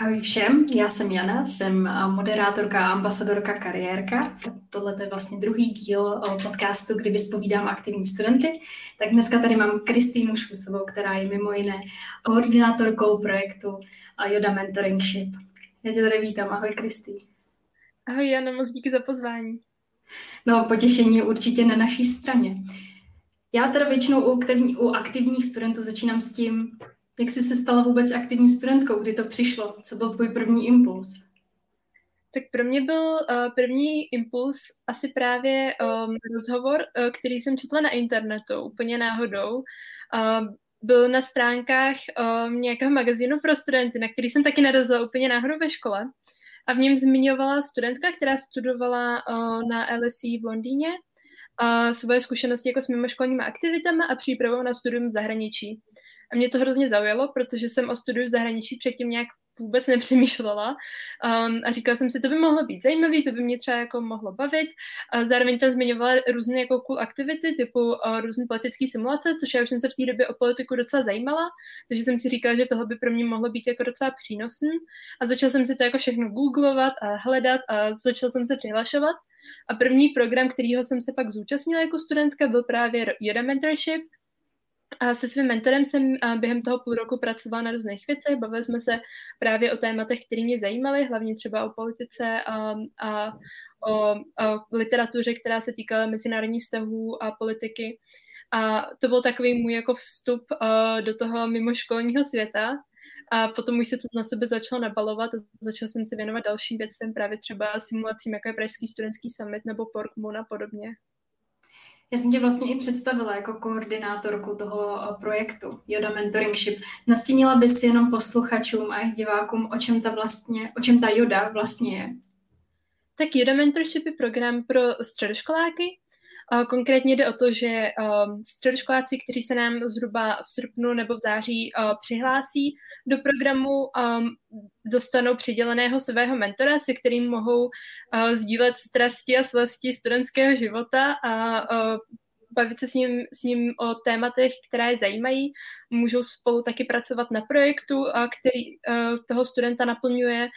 Ahoj všem, já jsem Jana, jsem eh, moderátorka a ambasadorka kariérka. Tohle je vlastně druhý díl podcastu, kdy vyspovídám aktivní studenty. Tak dneska tady mám Kristýnu Šusovou, která je mimo jiné koordinátorkou projektu Yoda Mentoringship. Já tě tady vítám, ahoj Kristý. Ahoj Jana, moc díky za pozvání. No, potěšení určitě na naší straně. Já teda většinou u aktivních studentů začínám s tím, jak jsi se stala vůbec aktivní studentkou, kdy to přišlo, co byl tvůj první impuls? Tak pro mě byl uh, první impuls asi právě um, rozhovor, uh, který jsem četla na internetu, úplně náhodou. Uh, byl na stránkách um, nějakého magazínu pro studenty, na který jsem taky narazila úplně náhodou ve škole. A v něm zmiňovala studentka, která studovala uh, na LSE v Londýně uh, svoje zkušenosti jako s mimoškolními aktivitami a přípravou na studium v zahraničí. A mě to hrozně zaujalo, protože jsem o studiu v zahraničí předtím nějak vůbec nepřemýšlela um, a říkala jsem si, to by mohlo být zajímavý, to by mě třeba jako mohlo bavit. A zároveň tam zmiňovala různé jako cool aktivity, typu uh, různé politické simulace, což já už jsem se v té době o politiku docela zajímala, takže jsem si říkala, že tohle by pro mě mohlo být jako docela přínosný. A začala jsem si to jako všechno googlovat a hledat a začala jsem se přihlašovat. A první program, kterýho jsem se pak zúčastnila jako studentka, byl právě Yoda Mentorship, a se svým mentorem jsem během toho půl roku pracovala na různých věcech, bavili jsme se právě o tématech, které mě zajímaly, hlavně třeba o politice a, a o, o literatuře, která se týkala mezinárodních vztahů a politiky. A to byl takový můj jako vstup uh, do toho mimoškolního světa. A potom už se to na sebe začalo nabalovat a začala jsem se věnovat dalším věcem, právě třeba simulacím, jako je Pražský studentský summit nebo Porkmon a podobně. Já jsem tě vlastně i představila jako koordinátorku toho eh, projektu Yoda Mentoringship. Nastínila bys jenom posluchačům a jejich divákům, o čem ta, vlastně, o čem ta Yoda vlastně je? Tak Yoda Mentorship je program pro středoškoláky, Konkrétně jde o to, že um, středoškoláci, kteří se nám zhruba v srpnu nebo v září uh, přihlásí do programu, um, dostanou přiděleného svého mentora, se kterým mohou uh, sdílet strasti a slasti studentského života a uh, bavit se s ním, s ním o tématech, které je zajímají. Můžou spolu taky pracovat na projektu, který eh, toho studenta naplňuje.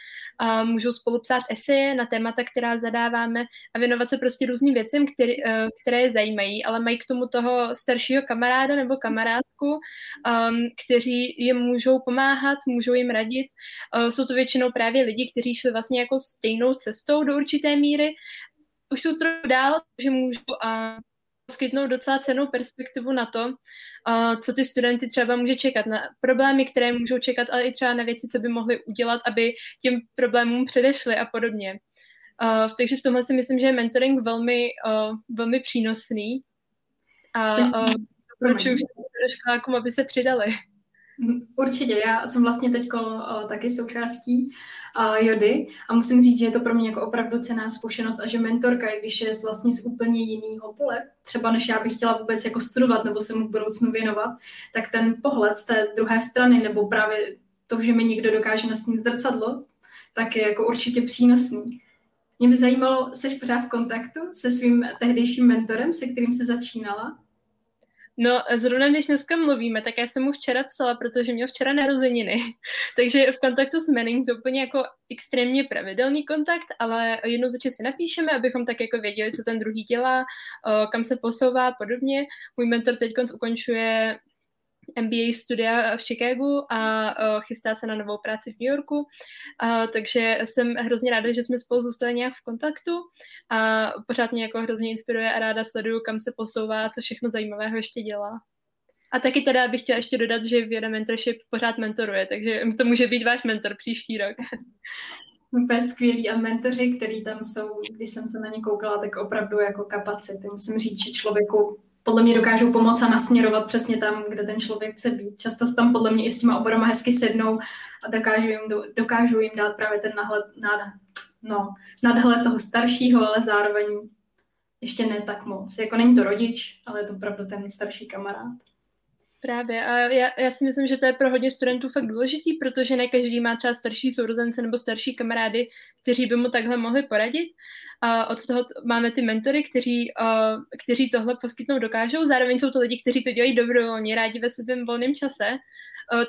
Můžou spolu psát eseje na témata, která zadáváme a věnovat se prostě různým věcem, který, eh, které je zajímají, ale mají k tomu toho staršího kamaráda nebo kamarádku, ehm, kteří jim můžou pomáhat, můžou jim radit. Eh, jsou to většinou právě lidi, kteří šli vlastně jako stejnou cestou do určité míry, už jsou trochu dál, že můžou poskytnout docela cenou perspektivu na to, co ty studenty třeba může čekat, na problémy, které můžou čekat, ale i třeba na věci, co by mohli udělat, aby těm problémům předešly a podobně. Takže v tomhle si myslím, že je mentoring velmi, velmi přínosný a doporučuji všem školákům, aby se přidali. Určitě, já jsem vlastně teď uh, taky součástí uh, Jody a musím říct, že je to pro mě jako opravdu cená zkušenost a že mentorka, i když je vlastně z úplně jiného pole, třeba než já bych chtěla vůbec jako studovat nebo se mu v budoucnu věnovat, tak ten pohled z té druhé strany nebo právě to, že mi někdo dokáže nasnít zrcadlo, tak je jako určitě přínosný. Mě by zajímalo, jsi pořád v kontaktu se svým tehdejším mentorem, se kterým jsi začínala? No, zrovna když dneska mluvíme, tak já jsem mu včera psala, protože měl včera narozeniny. Takže v kontaktu s Manning to úplně jako extrémně pravidelný kontakt, ale jednou za si napíšeme, abychom tak jako věděli, co ten druhý dělá, kam se posouvá a podobně. Můj mentor teď ukončuje MBA studia v Chicagu a chystá se na novou práci v New Yorku, a, takže jsem hrozně ráda, že jsme spolu zůstali nějak v kontaktu a pořád mě jako hrozně inspiruje a ráda sleduju, kam se posouvá, co všechno zajímavého ještě dělá. A taky teda bych chtěla ještě dodat, že Věda Mentorship pořád mentoruje, takže to může být váš mentor příští rok. Úplně skvělý a mentoři, který tam jsou, když jsem se na ně koukala, tak opravdu jako kapacity. Musím říct, že člověku podle mě dokážou pomoct a nasměrovat přesně tam, kde ten člověk chce být. Často se tam podle mě i s těma oborama hezky sednou a dokážu jim, dokážu jim dát právě ten nahled, nad, no, nadhled toho staršího, ale zároveň ještě ne tak moc. Jako není to rodič, ale je to opravdu ten starší kamarád. Právě a já, já si myslím, že to je pro hodně studentů fakt důležitý, protože ne každý má třeba starší sourozence nebo starší kamarády, kteří by mu takhle mohli poradit. A od toho máme ty mentory, kteří, uh, kteří tohle poskytnout dokážou. Zároveň jsou to lidi, kteří to dělají dobrovolně, rádi ve svém volném čase.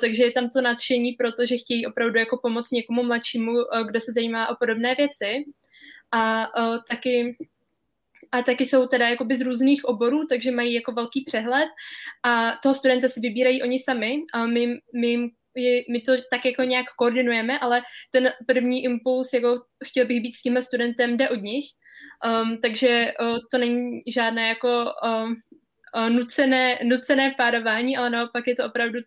takže je tam to nadšení, protože chtějí opravdu jako pomoct někomu mladšímu, kdo se zajímá o podobné věci. A taky a taky jsou teda jakoby z různých oborů, takže mají jako velký přehled a toho studenta si vybírají oni sami a my, my my to tak jako nějak koordinujeme, ale ten první impuls, jako chtěl bych být s tímhle studentem, jde od nich. Um, takže uh, to není žádné jako um, uh, nucené, nucené párování, ale naopak je to opravdu,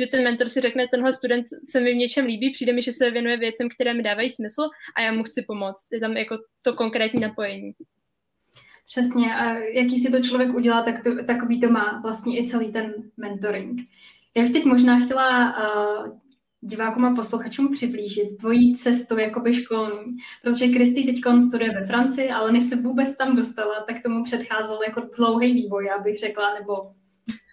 že ten mentor si řekne, tenhle student se mi v něčem líbí, přijde mi, že se věnuje věcem, které mi dávají smysl a já mu chci pomoct. Je tam jako to konkrétní napojení. Přesně. A jaký si to člověk udělá, tak to, takový to má vlastně i celý ten mentoring. Já bych teď možná chtěla uh, divákům a posluchačům přiblížit tvojí cestu jakoby školní, protože Kristý teď studuje ve Francii, ale než se vůbec tam dostala, tak tomu předcházel jako dlouhý vývoj, já bych řekla, nebo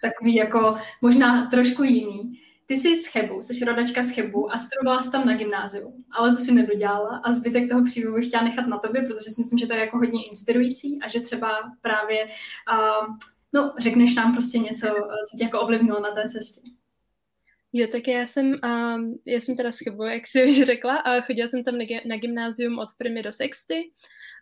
takový jako možná trošku jiný. Ty jsi z Chebu, jsi rodačka z Chebu a studovala jsi tam na gymnáziu, ale to si nedodělala a zbytek toho příběhu bych chtěla nechat na tobě, protože si myslím, že to je jako hodně inspirující a že třeba právě, uh, no, řekneš nám prostě něco, co tě jako ovlivnilo na té cestě. Jo, tak já jsem, um, já jsem teda z Chebu, jak jsi už řekla, a chodila jsem tam na, na gymnázium od první do sexty,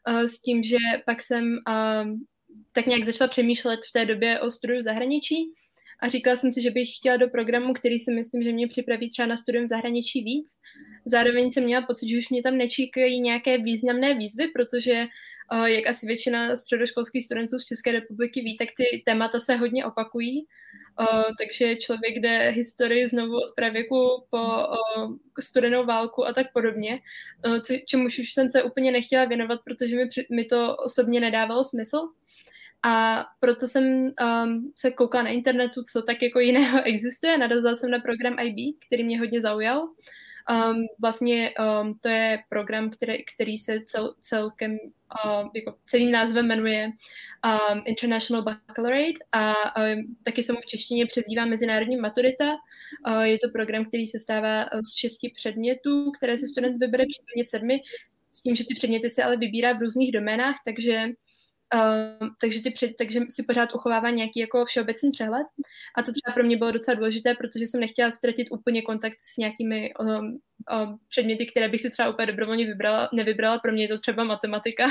uh, s tím, že pak jsem um, tak nějak začala přemýšlet v té době o studiu zahraničí a říkala jsem si, že bych chtěla do programu, který si myslím, že mě připraví třeba na studium v zahraničí víc. Zároveň jsem měla pocit, že už mě tam nečíkají nějaké významné výzvy, protože uh, jak asi většina středoškolských studentů z České republiky ví, tak ty témata se hodně opakují. Uh, takže člověk jde historii znovu od pravěku po uh, studenou válku a tak podobně, čemuž už jsem se úplně nechtěla věnovat, protože mi, mi to osobně nedávalo smysl. A proto jsem um, se koukala na internetu, co tak jako jiného existuje. Narazila jsem na program IB, který mě hodně zaujal. Um, vlastně um, to je program, který, který se cel, celkem, um, jako celým názvem jmenuje um, International Baccalaureate a um, taky se mu v češtině přezdívá Mezinárodní maturita. Uh, je to program, který se stává z šesti předmětů, které si student vybere, případně sedmi, s tím, že ty předměty se ale vybírá v různých doménách, takže Uh, takže, ty před, takže si pořád uchovává nějaký jako všeobecný přehled. A to třeba pro mě bylo docela důležité, protože jsem nechtěla ztratit úplně kontakt s nějakými um, um, předměty, které bych si třeba úplně dobrovolně vybrala, nevybrala. Pro mě je to třeba matematika.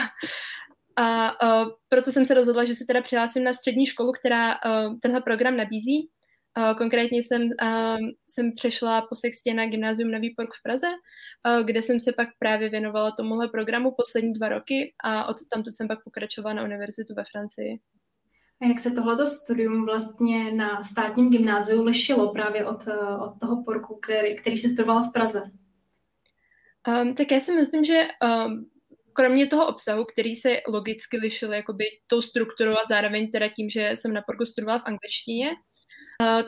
A uh, proto jsem se rozhodla, že se teda přihlásím na střední školu, která uh, tenhle program nabízí. Uh, konkrétně jsem, uh, jsem přešla po sextě na gymnázium na Výpork v Praze, uh, kde jsem se pak právě věnovala tomuhle programu poslední dva roky a od tamtud jsem pak pokračovala na univerzitu ve Francii. A jak se tohleto studium vlastně na státním gymnáziu lišilo právě od, od toho porku, který, který jsi studovala v Praze? Um, tak já si myslím, že um, kromě toho obsahu, který se logicky lišil jakoby tou strukturou a zároveň teda tím, že jsem na porku studovala v angličtině,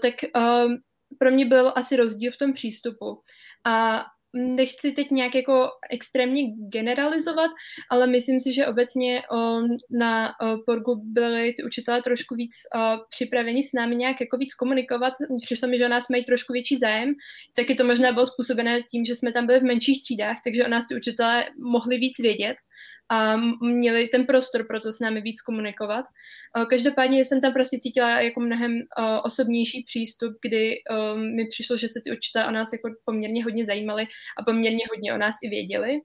tak uh, pro mě byl asi rozdíl v tom přístupu. A nechci teď nějak jako extrémně generalizovat, ale myslím si, že obecně o, na o, Porgu byli ty učitelé trošku víc o, připraveni s námi nějak jako víc komunikovat. Přišlo mi, že o nás mají trošku větší zájem. Taky to možná bylo způsobené tím, že jsme tam byli v menších třídách, takže o nás ty učitelé mohli víc vědět a měli ten prostor pro to s námi víc komunikovat. Každopádně jsem tam prostě cítila jako mnohem osobnější přístup, kdy mi přišlo, že se ty učitelé o nás jako poměrně hodně zajímali a poměrně hodně o nás i věděli.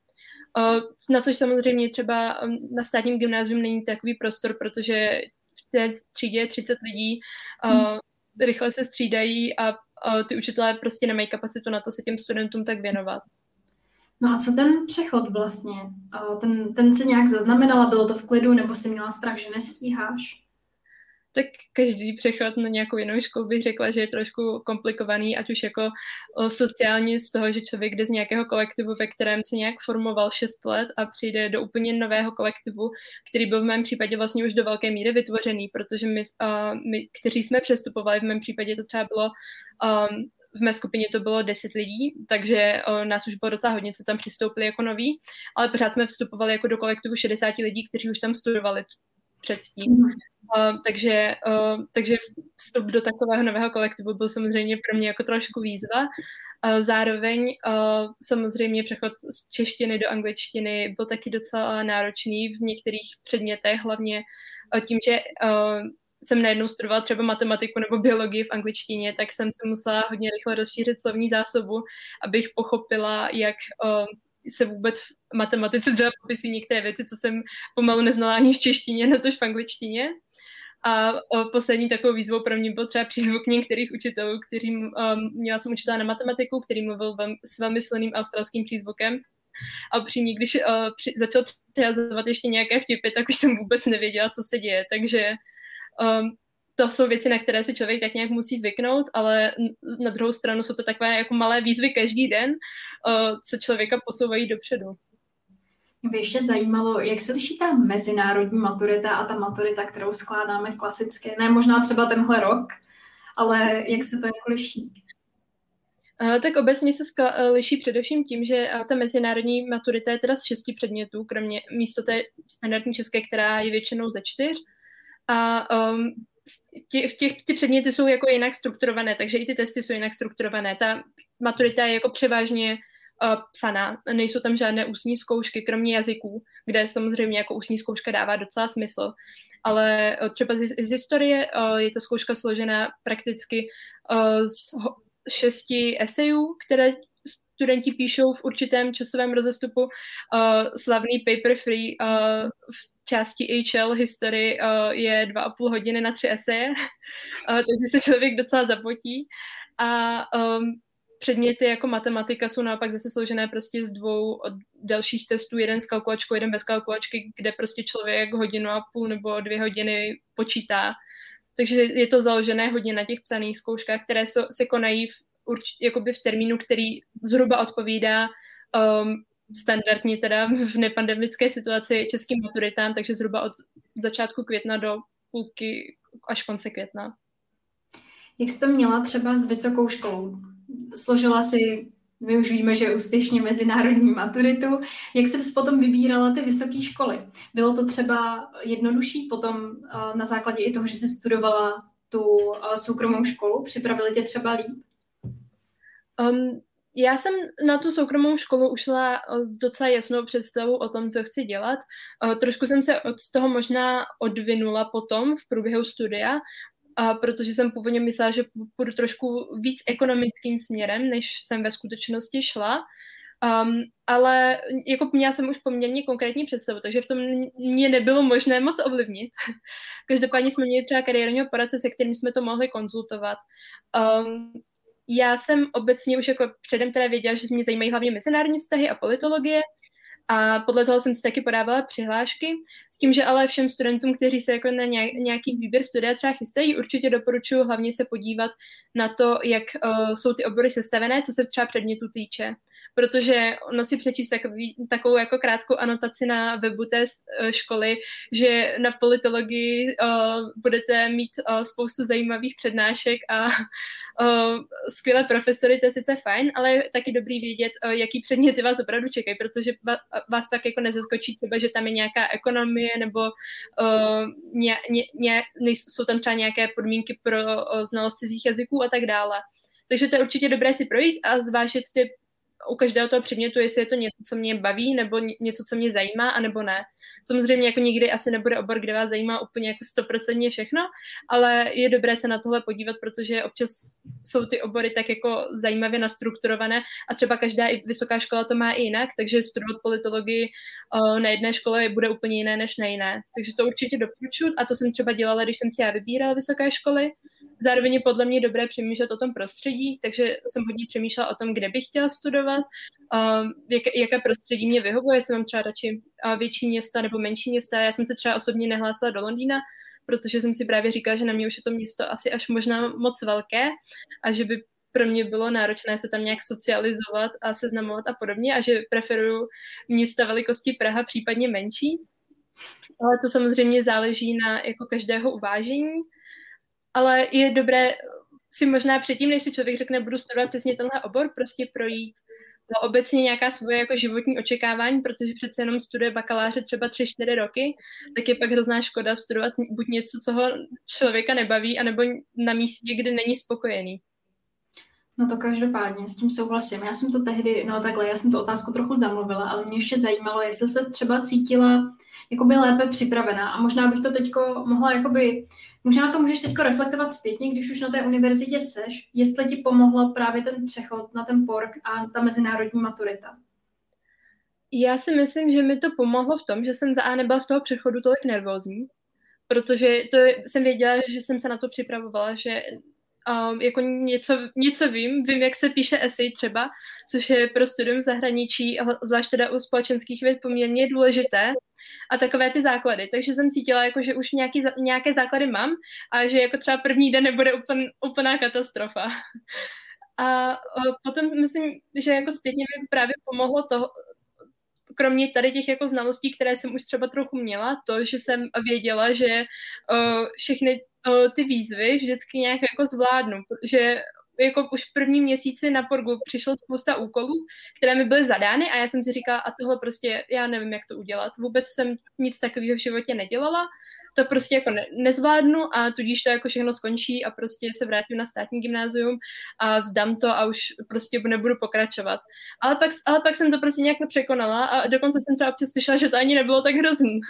Na což samozřejmě třeba na státním gymnázium není takový prostor, protože v té třídě je 30 lidí, hmm. rychle se střídají a ty učitelé prostě nemají kapacitu na to se těm studentům tak věnovat. No a co ten přechod vlastně? Ten, ten se nějak zaznamenala, bylo to v klidu, nebo si měla strach, že nestíháš? Tak každý přechod na nějakou jinou školu bych řekla, že je trošku komplikovaný, ať už jako sociálně z toho, že člověk jde z nějakého kolektivu, ve kterém se nějak formoval 6 let a přijde do úplně nového kolektivu, který byl v mém případě vlastně už do velké míry vytvořený, protože my, uh, my kteří jsme přestupovali, v mém případě to třeba bylo um, v mé skupině to bylo 10 lidí, takže o, nás už bylo docela hodně, co tam přistoupili jako noví, ale pořád jsme vstupovali jako do kolektivu 60 lidí, kteří už tam studovali předtím. Mm. Uh, takže, uh, takže vstup do takového nového kolektivu byl samozřejmě pro mě jako trošku výzva. Uh, zároveň uh, samozřejmě přechod z češtiny do angličtiny byl taky docela náročný v některých předmětech, hlavně uh, tím, že uh, jsem najednou studovala třeba matematiku nebo biologii v angličtině, tak jsem se musela hodně rychle rozšířit slovní zásobu, abych pochopila, jak uh, se vůbec v matematice třeba popisují některé věci, co jsem pomalu neznala ani v češtině, na tož v angličtině. A poslední takovou výzvou pro mě byl třeba přízvuk některých učitelů, kterým um, měla jsem učitela na matematiku, který mluvil vel, s velmi silným australským přízvukem. A upřímně, když uh, při, začal přihazovat ještě nějaké vtipy, tak už jsem vůbec nevěděla, co se děje. Takže um, to jsou věci, na které se člověk tak nějak musí zvyknout, ale na druhou stranu jsou to takové jako malé výzvy každý den, uh, co člověka posouvají dopředu. Mě by ještě zajímalo, jak se liší ta mezinárodní maturita a ta maturita, kterou skládáme klasické. Ne možná třeba tenhle rok, ale jak se to jako liší? Uh, tak obecně se skla- liší především tím, že ta mezinárodní maturita je teda z šesti předmětů, kromě místo té standardní české, která je většinou ze čtyř. A um, tě, v těch, ty předměty jsou jako jinak strukturované, takže i ty testy jsou jinak strukturované. Ta maturita je jako převážně uh, psaná, nejsou tam žádné ústní zkoušky, kromě jazyků, kde samozřejmě jako ústní zkouška dává docela smysl. Ale uh, třeba z, z historie uh, je ta zkouška složená prakticky uh, z šesti esejů, které studenti píšou v určitém časovém rozestupu. Uh, slavný paper free uh, v části HL history uh, je dva a půl hodiny na tři eseje, uh, takže se člověk docela zapotí. A um, předměty jako matematika jsou naopak zase složené prostě z dvou dalších testů, jeden s kalkulačkou, jeden bez kalkulačky, kde prostě člověk hodinu a půl nebo dvě hodiny počítá. Takže je to založené hodně na těch psaných zkouškách, které se konají v, urč, jakoby v termínu, který zhruba odpovídá um, standardně teda v nepandemické situaci českým maturitám, takže zhruba od začátku května do půlky až konce května. Jak jsi to měla třeba s vysokou školou? Složila si, my už víme, že úspěšně mezinárodní maturitu. Jak jsi potom vybírala ty vysoké školy? Bylo to třeba jednodušší potom na základě i toho, že jsi studovala tu soukromou školu? Připravili tě třeba líp? Um, já jsem na tu soukromou školu ušla eh, s docela jasnou představou o tom, co chci dělat. Eh, trošku jsem se od toho možná odvinula potom v průběhu studia, protože jsem původně myslela, že půjdu trošku víc ekonomickým směrem, než jsem ve skutečnosti šla. Um, ale jako měla jsem už poměrně konkrétní představu, takže v tom mě nebylo možné moc ovlivnit. Každopádně jsme měli třeba kariérního poradce, se kterým jsme to mohli konzultovat. Um, já jsem obecně už jako předem teda věděla, že mě zajímají hlavně mezinárodní vztahy a politologie a podle toho jsem si taky podávala přihlášky, s tím, že ale všem studentům, kteří se jako na nějaký výběr studia třeba chystají, určitě doporučuji hlavně se podívat na to, jak uh, jsou ty obory sestavené, co se třeba předmětu týče protože ono si přečíst takový, takovou jako krátkou anotaci na webu té uh, školy, že na politologii uh, budete mít uh, spoustu zajímavých přednášek a uh, skvělé profesory, to je sice fajn, ale je taky dobrý vědět, uh, jaký předměty vás opravdu čekají, protože vás pak jako nezaskočí třeba, že tam je nějaká ekonomie nebo uh, ně, ně, ně, jsou tam třeba nějaké podmínky pro uh, znalost cizích jazyků a tak dále. Takže to je určitě dobré si projít a zvážit ty u každého toho předmětu, jestli je to něco, co mě baví, nebo něco, co mě zajímá, anebo ne. Samozřejmě jako nikdy asi nebude obor, kde vás zajímá úplně jako stoprocentně všechno, ale je dobré se na tohle podívat, protože občas jsou ty obory tak jako zajímavě nastrukturované a třeba každá vysoká škola to má i jinak, takže studovat politologii na jedné škole bude úplně jiné než na jiné. Takže to určitě doporučuji a to jsem třeba dělala, když jsem si já vybírala vysoké školy. Zároveň je podle mě dobré přemýšlet o tom prostředí, takže jsem hodně přemýšlela o tom, kde bych chtěla studovat, jak, jaké prostředí mě vyhovuje, jestli mám třeba radši větší města nebo menší města. Já jsem se třeba osobně nehlásila do Londýna, protože jsem si právě říkala, že na mě už je to město asi až možná moc velké a že by pro mě bylo náročné se tam nějak socializovat a seznamovat a podobně a že preferuju města velikosti Praha, případně menší. Ale to samozřejmě záleží na jako každého uvážení. Ale je dobré si možná předtím, než si člověk řekne, budu studovat přesně tenhle obor, prostě projít no, obecně nějaká svoje jako životní očekávání, protože přece jenom studuje bakaláře třeba 3-4 roky, tak je pak hrozná škoda studovat buď něco, co ho člověka nebaví, anebo na místě, kde není spokojený. No to každopádně, s tím souhlasím. Já jsem to tehdy, no takhle, já jsem to otázku trochu zamluvila, ale mě ještě zajímalo, jestli se třeba cítila jakoby lépe připravená a možná bych to teďko mohla jakoby Možná to můžeš teď reflektovat zpětně, když už na té univerzitě seš, jestli ti pomohlo právě ten přechod na ten PORK a ta mezinárodní maturita. Já si myslím, že mi to pomohlo v tom, že jsem za A nebyla z toho přechodu tolik nervózní, protože to jsem věděla, že jsem se na to připravovala, že um, jako něco, něco vím, vím, jak se píše esej třeba, což je pro studium zahraničí, zvlášť teda u společenských věd poměrně důležité a takové ty základy. Takže jsem cítila, jako, že už nějaký, nějaké základy mám a že jako třeba první den nebude úpln, úplná katastrofa. A potom myslím, že jako zpětně mi právě pomohlo to, kromě tady těch jako znalostí, které jsem už třeba trochu měla, to, že jsem věděla, že uh, všechny uh, ty výzvy vždycky nějak jako zvládnu, že jako už v prvním měsíci na Porgu přišlo spousta úkolů, které mi byly zadány a já jsem si říkala, a tohle prostě já nevím, jak to udělat. Vůbec jsem nic takového v životě nedělala to prostě jako ne, nezvládnu a tudíž to jako všechno skončí a prostě se vrátím na státní gymnázium a vzdám to a už prostě nebudu pokračovat. Ale pak, ale pak jsem to prostě nějak překonala a dokonce jsem třeba občas slyšela, že to ani nebylo tak hrozný.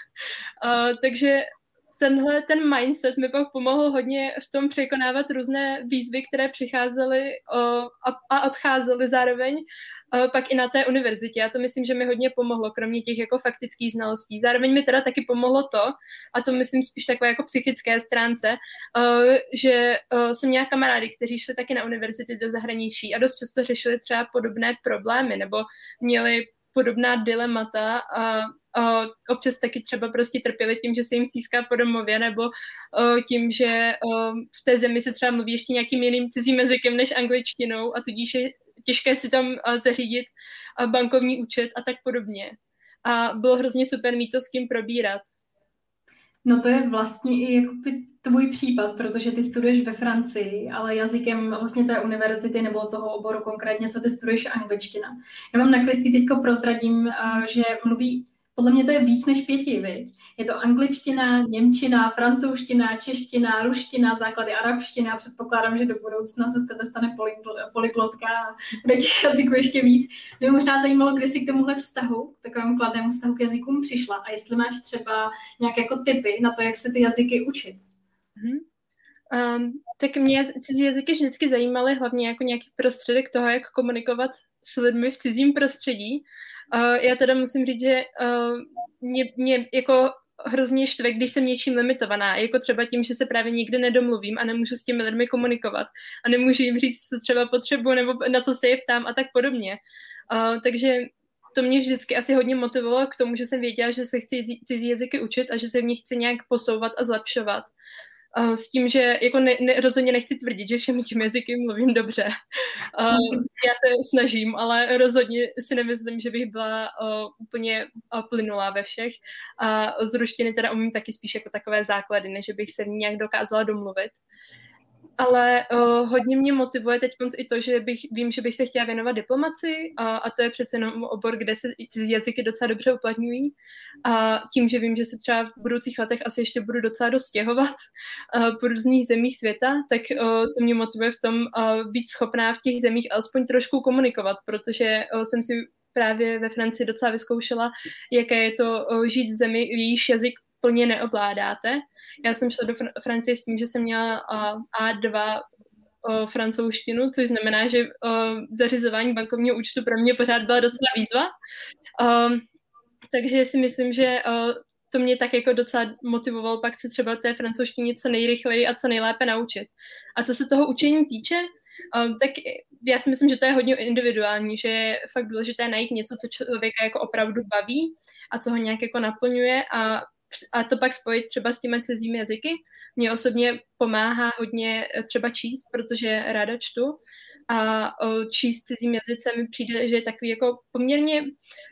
Uh, takže tenhle ten mindset mi pak pomohl hodně v tom překonávat různé výzvy, které přicházely a, a odcházely zároveň pak i na té univerzitě. A to myslím, že mi hodně pomohlo, kromě těch jako faktických znalostí. Zároveň mi teda taky pomohlo to, a to myslím spíš takové jako psychické stránce, že jsem měla kamarády, kteří šli taky na univerzity do zahraničí a dost často řešili třeba podobné problémy nebo měli podobná dilemata a, a občas taky třeba prostě trpěli tím, že se jim stýská po domově nebo o, tím, že o, v té zemi se třeba mluví ještě nějakým jiným cizím jazykem než angličtinou a tudíž je těžké si tam zařídit bankovní účet a tak podobně. A bylo hrozně super mít to s kým probírat. No to je vlastně i jakoby tvůj případ, protože ty studuješ ve Francii, ale jazykem vlastně té univerzity nebo toho oboru konkrétně, co ty studuješ angličtina. Já vám na teďko prozradím, že mluví podle mě to je víc než pěti, viď? Je to angličtina, němčina, francouzština, čeština, ruština, základy arabština. Předpokládám, že do budoucna se z tebe stane polyglotka a bude těch jazyků ještě víc. Mě možná zajímalo, kdy jsi k tomuhle vztahu, k takovému kladnému vztahu k jazykům přišla a jestli máš třeba nějaké jako typy na to, jak se ty jazyky učit. Mm-hmm. Um, tak mě cizí jazyky vždycky zajímaly hlavně jako nějaký prostředek toho, jak komunikovat s lidmi v cizím prostředí. Uh, já teda musím říct, že uh, mě, mě jako hrozně štve, když jsem něčím limitovaná, jako třeba tím, že se právě nikdy nedomluvím a nemůžu s těmi lidmi komunikovat a nemůžu jim říct, co třeba potřebuji nebo na co se je ptám a tak podobně. Uh, takže to mě vždycky asi hodně motivovalo k tomu, že jsem věděla, že se chci cizí jazyky učit a že se v nich chci nějak posouvat a zlepšovat s tím, že jako ne, ne, rozhodně nechci tvrdit, že všemi těmi jazyky mluvím dobře. Uh, já se snažím, ale rozhodně si nemyslím, že bych byla uh, úplně uh, plynulá ve všech. A z ruštiny teda umím taky spíš jako takové základy, než bych se nějak dokázala domluvit ale uh, hodně mě motivuje teď i to, že bych, vím, že bych se chtěla věnovat diplomaci a, a to je přece jenom obor, kde se jazyky docela dobře uplatňují. A tím, že vím, že se třeba v budoucích letech asi ještě budu docela dostěhovat uh, po různých zemích světa, tak uh, to mě motivuje v tom uh, být schopná v těch zemích alespoň trošku komunikovat, protože uh, jsem si právě ve Francii docela vyzkoušela, jaké je to žít v zemi, jejíž jazyk plně neovládáte. Já jsem šla do Fr- Francie s tím, že jsem měla uh, A2 uh, francouzštinu, což znamená, že uh, zařizování bankovního účtu pro mě pořád byla docela výzva. Um, takže si myslím, že uh, to mě tak jako docela motivovalo pak se třeba té francouzštině co nejrychleji a co nejlépe naučit. A co se toho učení týče, um, tak já si myslím, že to je hodně individuální, že je fakt důležité najít něco, co člověka jako opravdu baví a co ho nějak jako naplňuje a a to pak spojit třeba s těmi cizími jazyky. Mně osobně pomáhá hodně eh, třeba číst, protože ráda čtu a číst cizím jazyce mi přijde, že je takový jako poměrně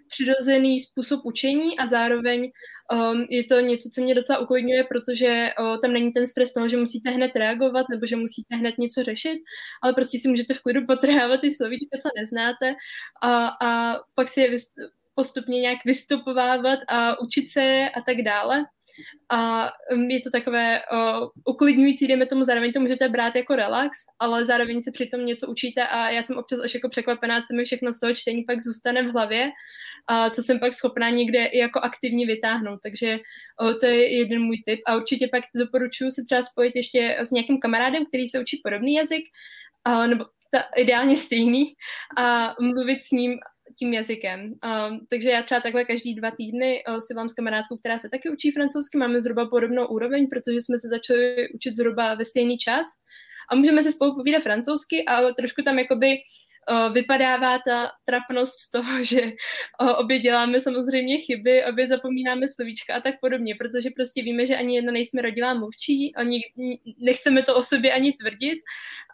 přirozený způsob učení a zároveň um, je to něco, co mě docela uklidňuje, protože uh, tam není ten stres toho, že musíte hned reagovat nebo že musíte hned něco řešit, ale prostě si můžete v klidu potrhávat ty slovíčka, co neznáte a, a pak si je postupně nějak vystupovávat a učit se a tak dále. A um, je to takové uh, uklidňující, dejme tomu, zároveň to můžete brát jako relax, ale zároveň se přitom něco učíte a já jsem občas až jako překvapená, co mi všechno z toho čtení pak zůstane v hlavě a co jsem pak schopná někde i jako aktivně vytáhnout. Takže uh, to je jeden můj tip a určitě pak doporučuji se třeba spojit ještě s nějakým kamarádem, který se učí podobný jazyk, uh, nebo ta, ideálně stejný a mluvit s ním tím jazykem. Um, takže já třeba takhle každý dva týdny uh, si vám s kamarádkou, která se taky učí francouzsky, máme zhruba podobnou úroveň, protože jsme se začali učit zhruba ve stejný čas a můžeme si spolu povídat francouzsky, ale trošku tam jakoby uh, vypadává ta trapnost z toho, že uh, obě děláme samozřejmě chyby, obě zapomínáme slovíčka a tak podobně, protože prostě víme, že ani jedna nejsme rodilá mluvčí, ani nechceme to o sobě ani tvrdit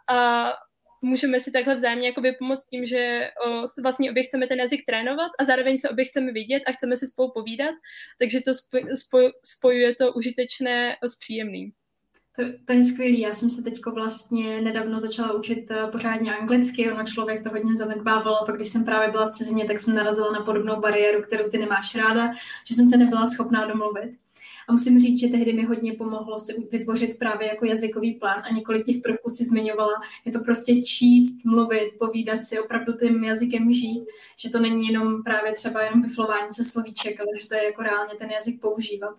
a můžeme si takhle vzájemně pomoct tím, že o, vlastně obě chceme ten jazyk trénovat a zároveň se obě chceme vidět a chceme si spolu povídat, takže to spoj, spoj, spojuje to užitečné s příjemným. To, to je skvělý. Já jsem se teď vlastně nedávno začala učit eh, pořádně anglicky, ono člověk to hodně zanedbával, pak když jsem právě byla v cizině, tak jsem narazila na podobnou bariéru, kterou ty nemáš ráda, že jsem se nebyla schopná domluvit. A musím říct, že tehdy mi hodně pomohlo si vytvořit právě jako jazykový plán a několik těch prvků si zmiňovala. Je to prostě číst, mluvit, povídat si, opravdu tím jazykem žít, že to není jenom právě třeba jenom biflování se slovíček, ale že to je jako reálně ten jazyk používat.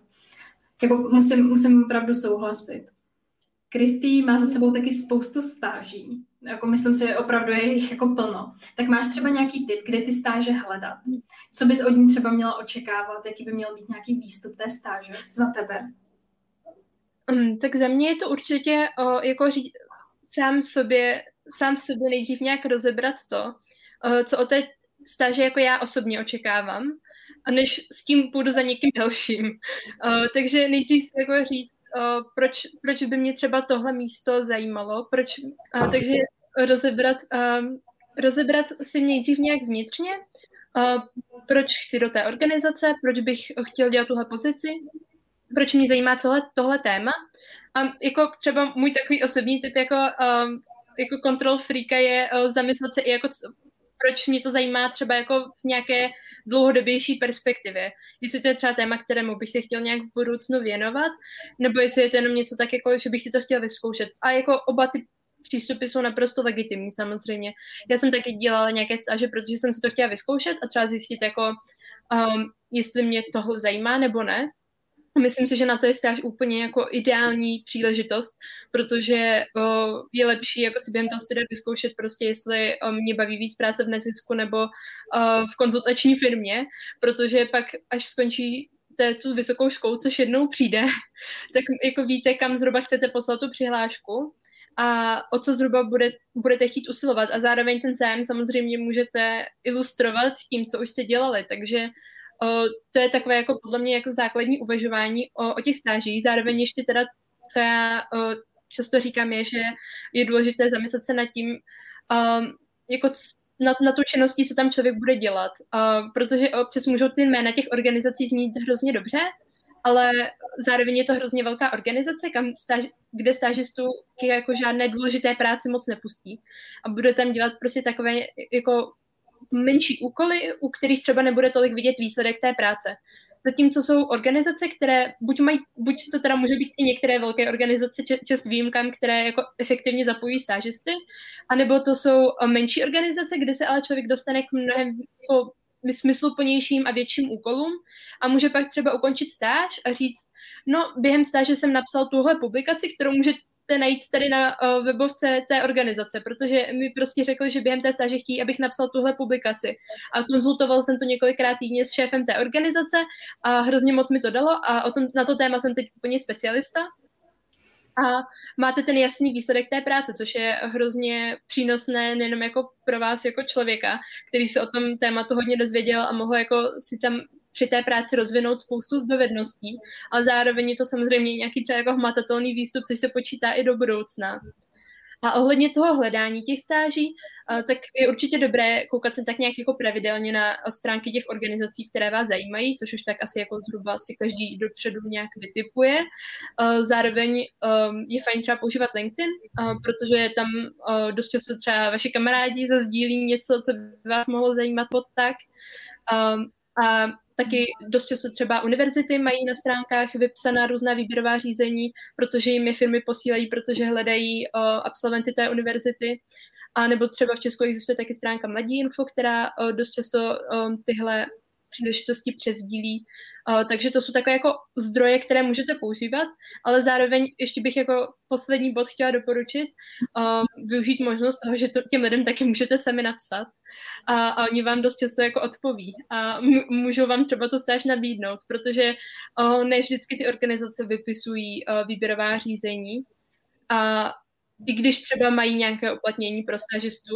Jako musím, musím opravdu souhlasit. Kristý má za sebou taky spoustu stáží jako myslím si, že opravdu je jich jako plno, tak máš třeba nějaký tip, kde ty stáže hledat? Co bys od ní třeba měla očekávat? Jaký by měl být nějaký výstup té stáže za tebe? Um, tak za mě je to určitě o, jako říct, sám sobě, sám sobě nejdřív nějak rozebrat to, o, co o té stáže jako já osobně očekávám, a než s tím půjdu za někým dalším. O, takže nejdřív si jako říct, uh, proč, proč by mě třeba tohle místo zajímalo, proč, uh, takže rozebrat, um, rozebrat si nejdřív nějak vnitřně, uh, proč chci do té organizace, proč bych chtěl dělat tuhle pozici, proč mě zajímá tohle, tohle téma. A jako třeba můj takový osobní typ jako, um, jako control freaka je uh, zamyslet se i jako proč mě to zajímá třeba jako v nějaké dlouhodobější perspektivě. Jestli to je třeba téma, kterému bych se chtěl nějak v budoucnu věnovat, nebo jestli je to jenom něco tak, jako, že bych si to chtěl vyzkoušet. A jako oba ty přístupy jsou naprosto legitimní samozřejmě. Já jsem taky dělala nějaké stáže, protože jsem si to chtěla vyzkoušet a třeba zjistit, jako, um, jestli mě tohle zajímá nebo ne. Myslím si, že na to je stáž úplně jako ideální příležitost, protože o, je lepší jako si během toho studia vyzkoušet prostě, jestli o, mě baví víc práce v nezisku nebo o, v konzultační firmě, protože pak, až skončí té, tu vysokou školu, což jednou přijde, tak jako víte, kam zhruba chcete poslat tu přihlášku a o co zhruba bude, budete chtít usilovat. A zároveň ten zájem samozřejmě můžete ilustrovat tím, co už jste dělali. Takže to je takové jako podle mě jako základní uvažování o, o těch stážích. Zároveň ještě teda, co já často říkám, je, že je důležité zamyslet se nad tím, um, jako na, na tu činností, co tam člověk bude dělat. Uh, protože občas můžou ty jména těch organizací znít hrozně dobře, ale zároveň je to hrozně velká organizace, kam stáž, kde stážistu jako žádné důležité práce moc nepustí. A bude tam dělat prostě takové jako menší úkoly, u kterých třeba nebude tolik vidět výsledek té práce. Zatímco jsou organizace, které buď mají, buď to teda může být i některé velké organizace, čest výjimkám, které jako efektivně zapojí stážisty, anebo to jsou eh, menší organizace, kde se ale člověk dostane k mnohem jako smysluplnějším a větším úkolům a může pak třeba ukončit stáž a říct, no během stáže jsem napsal tuhle publikaci, kterou může můžete najít tady na uh, webovce té organizace, protože mi prostě řekli, že během té stáže chtějí, abych napsal tuhle publikaci. A konzultoval jsem to několikrát týdně s šéfem té organizace a hrozně moc mi to dalo a o tom, na to téma jsem teď úplně specialista. A máte ten jasný výsledek té práce, což je hrozně přínosné nejenom jako pro vás jako člověka, který se o tom tématu hodně dozvěděl a mohl jako si tam při té práci rozvinout spoustu dovedností, ale zároveň je to samozřejmě nějaký třeba jako hmatatelný výstup, což se počítá i do budoucna. A ohledně toho hledání těch stáží, tak je určitě dobré koukat se tak nějak jako pravidelně na stránky těch organizací, které vás zajímají, což už tak asi jako zhruba si každý dopředu nějak vytipuje. Zároveň je fajn třeba používat LinkedIn, protože tam dost často třeba vaši kamarádi zazdílí něco, co by vás mohlo zajímat pod tak. A taky dost často třeba univerzity mají na stránkách vypsaná různá výběrová řízení, protože jim je firmy posílají, protože hledají uh, absolventy té univerzity. A nebo třeba v Česku existuje taky stránka Mladí Info, která dost často um, tyhle příležitosti přesdílí. Uh, takže to jsou takové jako zdroje, které můžete používat, ale zároveň ještě bych jako poslední bod chtěla doporučit využít možnost toho, že to těm lidem taky můžete sami napsat. A, a oni vám dost často jako odpoví. A můžou vám třeba to stáž nabídnout, protože ne vždycky ty organizace vypisují výběrová řízení. A i když třeba mají nějaké uplatnění pro stážistu,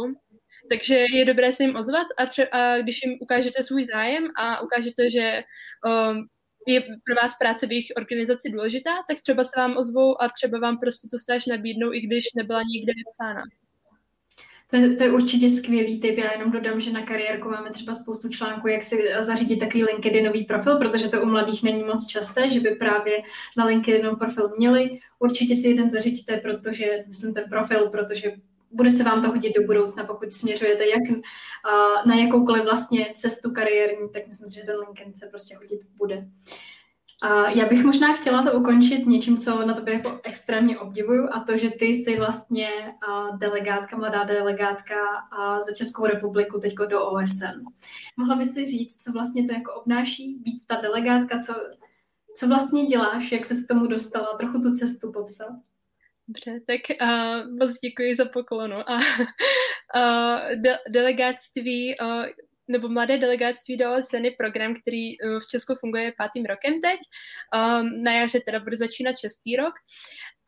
takže je dobré se jim ozvat a, tře- a když jim ukážete svůj zájem a ukážete, že um, je pro vás práce v jejich organizaci důležitá, tak třeba se vám ozvou a třeba vám prostě to stáž nabídnou, i když nebyla nikde vypsána. To je, to je určitě skvělý tip. Já jenom dodám, že na kariérku máme třeba spoustu článků, jak si zařídit takový LinkedInový profil, protože to u mladých není moc časté, že by právě na LinkedInový profil měli. Určitě si jeden zařiďte, protože myslím ten profil, protože bude se vám to hodit do budoucna, pokud směřujete jak na jakoukoliv vlastně cestu kariérní, tak myslím si, že ten LinkedIn se prostě hodit bude. Já bych možná chtěla to ukončit něčím, co na tobě jako extrémně obdivuju, a to, že ty jsi vlastně delegátka, mladá delegátka za Českou republiku teď do OSN. Mohla by si říct, co vlastně to jako obnáší být ta delegátka, co, co vlastně děláš, jak se k tomu dostala, trochu tu cestu popsat? Dobře, tak uh, moc děkuji za poklonu. A uh, de- delegáctví uh, nebo mladé delegáctví do OSN je program, který uh, v Česku funguje pátým rokem teď. Um, na jaře teda bude začínat šestý rok.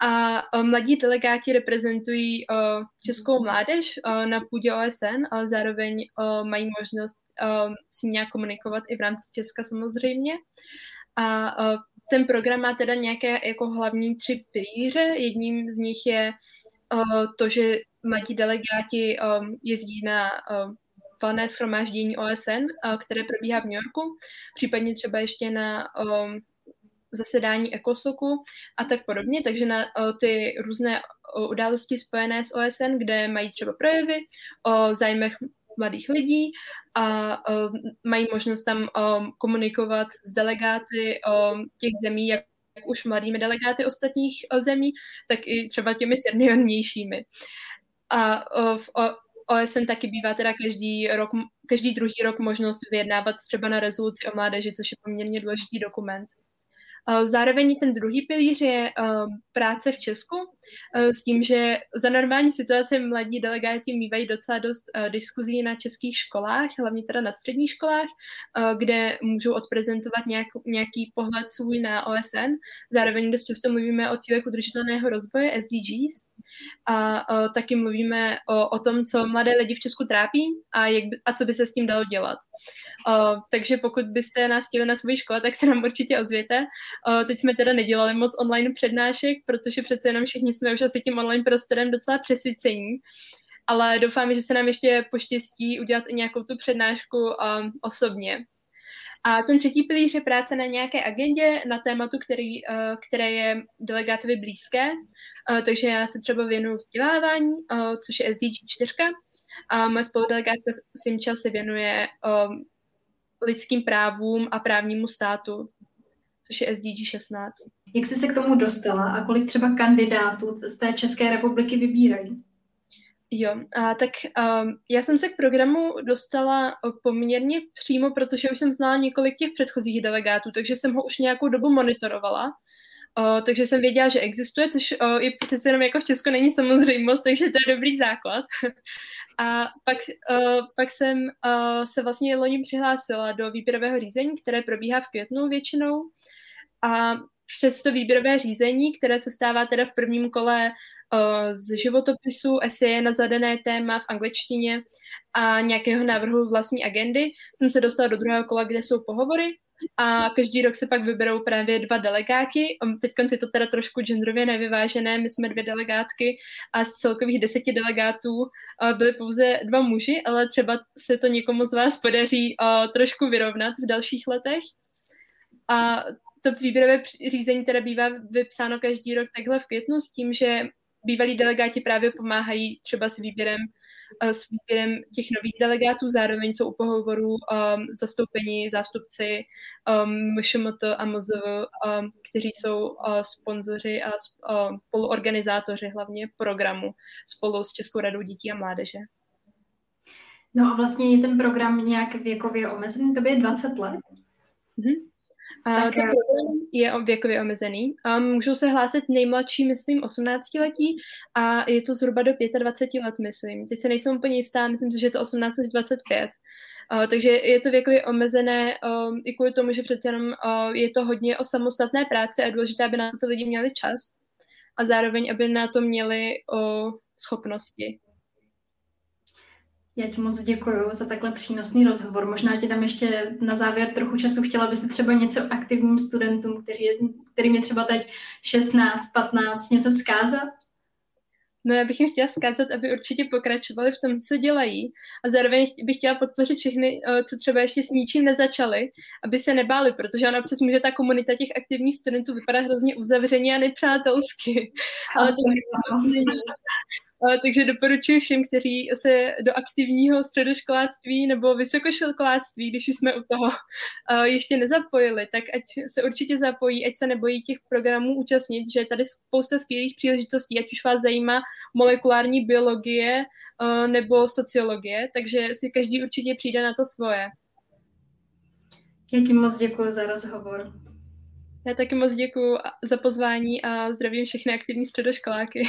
A uh, mladí delegáti reprezentují uh, českou mládež uh, na půdě OSN, ale zároveň uh, mají možnost uh, s ní nějak komunikovat i v rámci Česka samozřejmě. A uh, ten program má teda nějaké jako hlavní tři pilíře. Jedním z nich je uh, to, že mladí delegáti um, jezdí na uh, valné schromáždění OSN, uh, které probíhá v New Yorku, případně třeba ještě na um, zasedání ECOSOKu a tak podobně, takže na ty různé události spojené s OSN, kde mají třeba projevy o zájmech mladých lidí a uh, mají možnost tam um, komunikovat s delegáty um, těch zemí, jak už mladými delegáty ostatních uh, zemí, tak i třeba těmi seniornějšími. A uh, v OSN taky bývá teda každý rok, každý druhý rok možnost vyjednávat třeba na rezoluci o mládeži, což je poměrně důležitý dokument. Zároveň ten druhý pilíř je práce v Česku, s tím, že za normální situace mladí delegáti mývají docela dost diskuzí na českých školách, hlavně teda na středních školách, kde můžou odprezentovat nějak, nějaký pohled svůj na OSN. Zároveň dost často mluvíme o cílech udržitelného rozvoje SDGs a taky mluvíme o, o tom, co mladé lidi v Česku trápí a, jak a co by se s tím dalo dělat. Takže pokud byste nás chtěli na své škole, tak se nám určitě ozvěte. Uh, teď jsme teda nedělali moc online přednášek, protože přece jenom všichni jsme už asi tím online prostorem docela přesycení. Ale doufám, že se nám ještě poštěstí udělat i nějakou tu přednášku um, osobně. A ten třetí pilíř je práce na nějaké agendě, na tématu, který, které je delegátovi blízké. Takže já se třeba věnuju vzdělávání, což je SDG 4. A moje spoludelegátka Simča se věnuje lidským právům a právnímu státu, což je SDG 16. Jak jsi se k tomu dostala a kolik třeba kandidátů z té České republiky vybírají? Jo, a tak um, já jsem se k programu dostala poměrně přímo, protože už jsem znala několik těch předchozích delegátů, takže jsem ho už nějakou dobu monitorovala. Uh, takže jsem věděla, že existuje, což uh, je přece jenom jako v Česku není samozřejmost, takže to je dobrý základ. A pak, uh, pak jsem uh, se vlastně loni přihlásila do výběrového řízení, které probíhá v květnu většinou. A přes to výběrové řízení, které se stává teda v prvním kole uh, z životopisu, eseje na zadané téma v angličtině a nějakého návrhu vlastní agendy, jsem se dostala do druhého kola, kde jsou pohovory a každý rok se pak vyberou právě dva delegáti. Teď je to teda trošku genderově nevyvážené, my jsme dvě delegátky a z celkových deseti delegátů byly pouze dva muži, ale třeba se to někomu z vás podaří trošku vyrovnat v dalších letech. A to výběrové řízení teda bývá vypsáno každý rok takhle v květnu s tím, že bývalí delegáti právě pomáhají třeba s výběrem s výběrem těch nových delegátů, zároveň jsou u pohovorů um, zastoupení zástupci um, MŠMT a MZV, um, kteří jsou uh, sponzoři a uh, spoluorganizátoři hlavně programu spolu s Českou radou dětí a mládeže. No a vlastně je ten program nějak věkově omezený, to je 20 let? Mm-hmm. A tak, ten je věkově omezený. Um, můžou se hlásit nejmladší, myslím, 18 letí a je to zhruba do 25 let, myslím. Teď se nejsem úplně jistá, myslím si, že je to 18 až 25. Uh, takže je to věkově omezené um, i kvůli tomu, že přece jenom uh, je to hodně o samostatné práci a je důležité, aby na to lidi měli čas a zároveň, aby na to měli uh, schopnosti. Já ti moc děkuji za takhle přínosný rozhovor. Možná ti dám ještě na závěr trochu času. Chtěla by si třeba něco aktivním studentům, kteří, kterým je třeba teď 16, 15, něco zkázat? No já bych jim chtěla zkázat, aby určitě pokračovali v tom, co dělají a zároveň bych chtěla podpořit všechny, eh, co třeba ještě s ničím nezačali, aby se nebáli, protože ona občas může ta komunita těch aktivních studentů vypadat hrozně uzavřeně a nepřátelsky. Ale to není. Takže doporučuji všem, kteří se do aktivního středoškoláctví nebo vysokoškoláctví, když jsme u toho, ještě nezapojili, tak ať se určitě zapojí, ať se nebojí těch programů účastnit, že je tady spousta skvělých příležitostí, ať už vás zajímá molekulární biologie nebo sociologie, takže si každý určitě přijde na to svoje. Já ti moc děkuji za rozhovor. Já taky moc děkuji za pozvání a zdravím všechny aktivní středoškoláky.